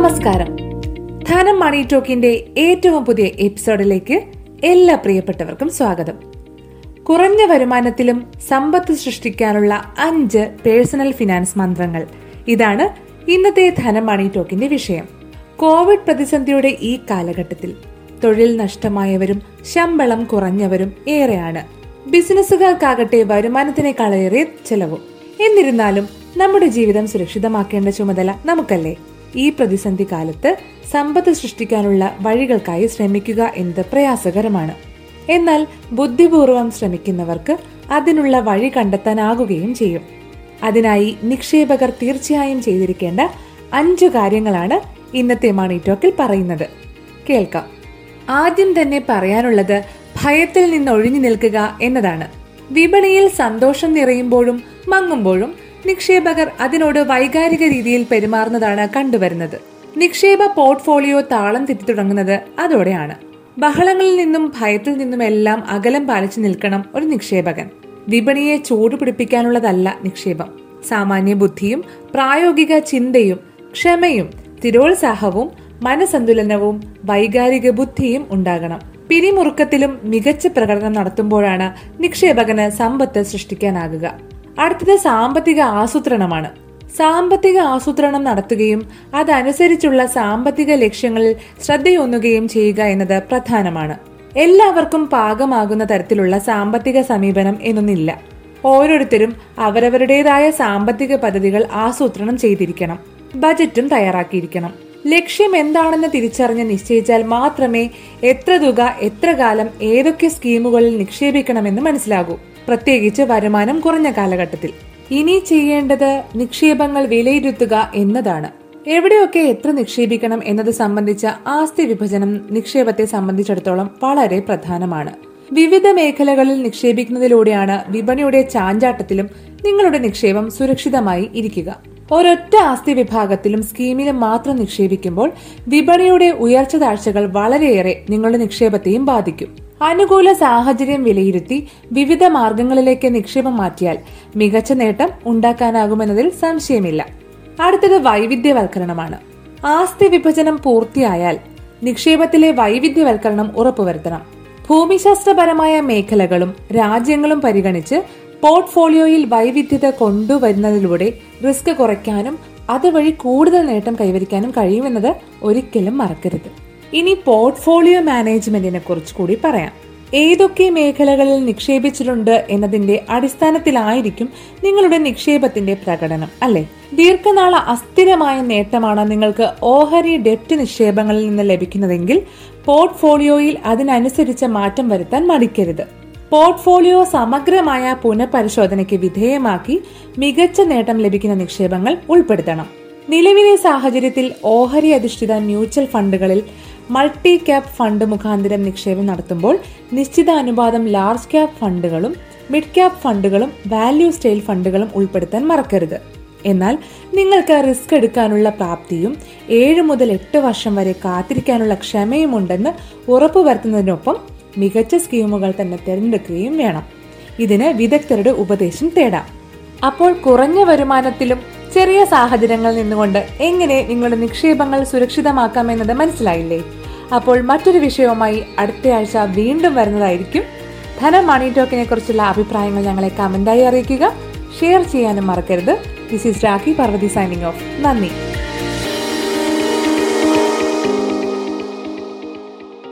നമസ്കാരം. ധനം മണി ടോക്കിന്റെ ഏറ്റവും പുതിയ എപ്പിസോഡിലേക്ക് എല്ലാ പ്രിയപ്പെട്ടവർക്കും സ്വാഗതം. കുറഞ്ഞ വരുമാനത്തിലും സമ്പത്ത് സൃഷ്ടിക്കാനുള്ള അഞ്ച് പേഴ്സണൽ ഫിനാൻസ് മന്ത്രങ്ങൾ. ഇതാണ് ഇന്നത്തെ ധനം മണി ടോക്കിന്റെ വിഷയം. കോവിഡ് പ്രതിസന്ധിയുടെ ഈ കാലഘട്ടത്തിൽ തൊഴിൽ നഷ്ടമായവരും ശമ്പളം കുറഞ്ഞവരും ഏറെയാണ്. ബിസിനസ്സുകാർക്കാകട്ടെ വരുമാനത്തിനേക്കാളേറെ ചെലവും. എന്നിരുന്നാലും നമ്മുടെ ജീവിതം സുരക്ഷിതമാക്കേണ്ട ചുമതല നമുക്കല്ലേ? ഈ പ്രതിസന്ധി കാലത്ത് സമ്പത്ത് സൃഷ്ടിക്കാനുള്ള വഴികൾക്കായി ശ്രമിക്കുക എന്നത് പ്രയാസകരമാണ്. എന്നാൽ ബുദ്ധിപൂർവം ശ്രമിക്കുന്നവർക്ക് അതിനുള്ള വഴി കണ്ടെത്താനാകുകയും ചെയ്യും. അതിനായി നിക്ഷേപകർ തീർച്ചയായും ചെയ്തിരിക്കേണ്ട അഞ്ചു കാര്യങ്ങളാണ് ഇന്നത്തെ മണി ടോക്കിൽ പറയുന്നത്. കേൾക്കാം. ആദ്യം തന്നെ പറയാനുള്ളത് ഭയത്തിൽ നിന്ന് ഒഴിഞ്ഞു നിൽക്കുക എന്നതാണ്. വിപണിയിൽ സന്തോഷം നിറയുമ്പോഴും മങ്ങുമ്പോഴും നിക്ഷേപകർ അതിനോട് വൈകാരിക രീതിയിൽ പെരുമാറുന്നതാണ് കണ്ടുവരുന്നത്. നിക്ഷേപ പോർട്ട്ഫോളിയോ താളം തെറ്റി തുടങ്ങുന്നത് അതോടെയാണ്. ബഹളങ്ങളിൽ നിന്നും ഭയത്തിൽ നിന്നും എല്ലാം അകലം പാലിച്ചു നിൽക്കണം ഒരു നിക്ഷേപകൻ. വിപണിയെ ചൂടുപിടിപ്പിക്കാനുള്ളതല്ല നിക്ഷേപം. സാമാന്യ ബുദ്ധിയും പ്രായോഗിക ചിന്തയും ക്ഷമയും സ്ഥിരോത്സാഹവും മനസന്തുലനവും വൈകാരിക ബുദ്ധിയും ഉണ്ടാകണം. പിരിമുറുക്കത്തിലും മികച്ച പ്രകടനം നടത്തുമ്പോഴാണ് നിക്ഷേപകന് സമ്പത്ത് സൃഷ്ടിക്കാനാകുക. അടുത്തത് സാമ്പത്തിക ആസൂത്രണമാണ്. സാമ്പത്തിക ആസൂത്രണം നടത്തുകയും അതനുസരിച്ചുള്ള സാമ്പത്തിക ലക്ഷ്യങ്ങളിൽ ശ്രദ്ധയൊന്നുകയും ചെയ്യുക എന്നത് പ്രധാനമാണ്. എല്ലാവർക്കും പാകമാകുന്ന തരത്തിലുള്ള സാമ്പത്തിക സമീപനം എന്നൊന്നില്ല. ഓരോരുത്തരും അവരവരുടേതായ സാമ്പത്തിക പദ്ധതികൾ ആസൂത്രണം ചെയ്തിരിക്കണം. ബജറ്റും തയ്യാറാക്കിയിരിക്കണം. ലക്ഷ്യം എന്താണെന്ന് തിരിച്ചറിഞ്ഞ് നിശ്ചയിച്ചാൽ മാത്രമേ എത്ര തുക എത്ര കാലം ഏതൊക്കെ സ്കീമുകളിൽ നിക്ഷേപിക്കണമെന്ന് മനസ്സിലാകൂ. പ്രത്യേകിച്ച് വരുമാനം കുറഞ്ഞ കാലഘട്ടത്തിൽ. ഇനി ചെയ്യേണ്ടത് നിക്ഷേപങ്ങൾ വിലയിരുത്തുക എന്നതാണ്. എവിടെയൊക്കെ എത്ര നിക്ഷേപിക്കണം എന്നത് സംബന്ധിച്ച ആസ്തി വിഭജനം നിക്ഷേപത്തെ സംബന്ധിച്ചിടത്തോളം വളരെ പ്രധാനമാണ്. വിവിധ മേഖലകളിൽ നിക്ഷേപിക്കുന്നതിലൂടെയാണ് വിപണിയുടെ ചാഞ്ചാട്ടത്തിലും നിങ്ങളുടെ നിക്ഷേപം സുരക്ഷിതമായി ഇരിക്കുക. ഒരൊറ്റ ആസ്തി വിഭാഗത്തിലും സ്കീമിലും മാത്രം നിക്ഷേപിക്കുമ്പോൾ വിപണിയുടെ ഉയർച്ച താഴ്ചകൾ വളരെയേറെ നിങ്ങളുടെ നിക്ഷേപത്തെയും ബാധിക്കും. അനുകൂല സാഹചര്യം വിലയിരുത്തി വിവിധ മാർഗങ്ങളിലേക്ക് നിക്ഷേപം മാറ്റിയാൽ മികച്ച നേട്ടം ഉണ്ടാക്കാനാകുമെന്നതിൽ സംശയമില്ല. അടുത്തത് വൈവിധ്യവൽക്കരണമാണ്. ആസ്തി വിഭജനം പൂർത്തിയായാൽ നിക്ഷേപത്തിലെ വൈവിധ്യവൽക്കരണം ഉറപ്പുവരുത്തണം. ഭൂമിശാസ്ത്രപരമായ മേഖലകളും രാജ്യങ്ങളും പരിഗണിച്ച് പോർട്ട്ഫോളിയോയിൽ വൈവിധ്യത കൊണ്ടുവരുന്നതിലൂടെ റിസ്ക് കുറയ്ക്കാനും അതുവഴി കൂടുതൽ നേട്ടം കൈവരിക്കാനും കഴിയുമെന്നത് ഒരിക്കലും മറക്കരുത്. ഇനി പോർട്ട്ഫോളിയോ മാനേജ്മെന്റിനെ കുറിച്ച് കൂടി പറയാം. ഏതൊക്കെ മേഖലകളിൽ നിക്ഷേപിച്ചിട്ടുണ്ട് എന്നതിന്റെ അടിസ്ഥാനത്തിലായിരിക്കും നിങ്ങളുടെ നിക്ഷേപത്തിന്റെ പ്രകടനം അല്ലെ? ദീർഘനാള അസ്ഥിരമായ നേട്ടമാണ് നിങ്ങൾക്ക് ഓഹരി ഡെപ്റ്റ് നിക്ഷേപങ്ങളിൽ നിന്ന് ലഭിക്കുന്നതെങ്കിൽ പോർട്ട്ഫോളിയോയിൽ അതിനനുസരിച്ച് മാറ്റം വരുത്താൻ മടിക്കരുത്. പോർട്ട്ഫോളിയോ സമഗ്രമായ പുനഃപരിശോധനയ്ക്ക് വിധേയമാക്കി മികച്ച നേട്ടം ലഭിക്കുന്ന നിക്ഷേപങ്ങൾ ഉൾപ്പെടുത്തണം. നിലവിലെ സാഹചര്യത്തിൽ ഓഹരി അധിഷ്ഠിത മ്യൂച്വൽ ഫണ്ടുകളിൽ മൾട്ടി ക്യാപ് ഫണ്ട് മുഖാന്തരം നിക്ഷേപം നടത്തുമ്പോൾ നിശ്ചിത അനുപാതം ലാർജ് ക്യാപ് ഫണ്ടുകളും മിഡ് ക്യാപ് ഫണ്ടുകളും വാല്യൂ സ്റ്റൈൽ ഫണ്ടുകളും ഉൾപ്പെടുത്താൻ മറക്കരുത്. എന്നാൽ നിങ്ങൾക്ക് റിസ്ക് എടുക്കാനുള്ള പ്രാപ്തിയും ഏഴ് മുതൽ എട്ട് വർഷം വരെ കാത്തിരിക്കാനുള്ള ക്ഷമയും ഉണ്ടെന്ന് ഉറപ്പുവരുത്തുന്നതിനൊപ്പം മികച്ച സ്കീമുകൾ തന്നെ തിരഞ്ഞെടുക്കുകയും വേണം. ഇതിന് വിദഗ്ധരുടെ ഉപദേശം തേടാം. അപ്പോൾ കുറഞ്ഞ വരുമാനത്തിലും ചെറിയ സാഹചര്യങ്ങളിൽ നിന്നുകൊണ്ട് എങ്ങനെ നിങ്ങളുടെ നിക്ഷേപങ്ങൾ സുരക്ഷിതമാക്കാമെന്നത് മനസ്സിലായില്ലേ? അപ്പോൾ മറ്റൊരു വിഷയവുമായി അടുത്തയാഴ്ച വീണ്ടും വരുന്നതായിരിക്കും. ധനം മണി ടോക്കിനെ കുറിച്ചുള്ള അഭിപ്രായങ്ങൾ ഞങ്ങളെ കമന്റായി അറിയിക്കുക. ഷെയർ ചെയ്യാനും മറക്കരുത്. This is Rakhi Parvathi signing off നന്ദി.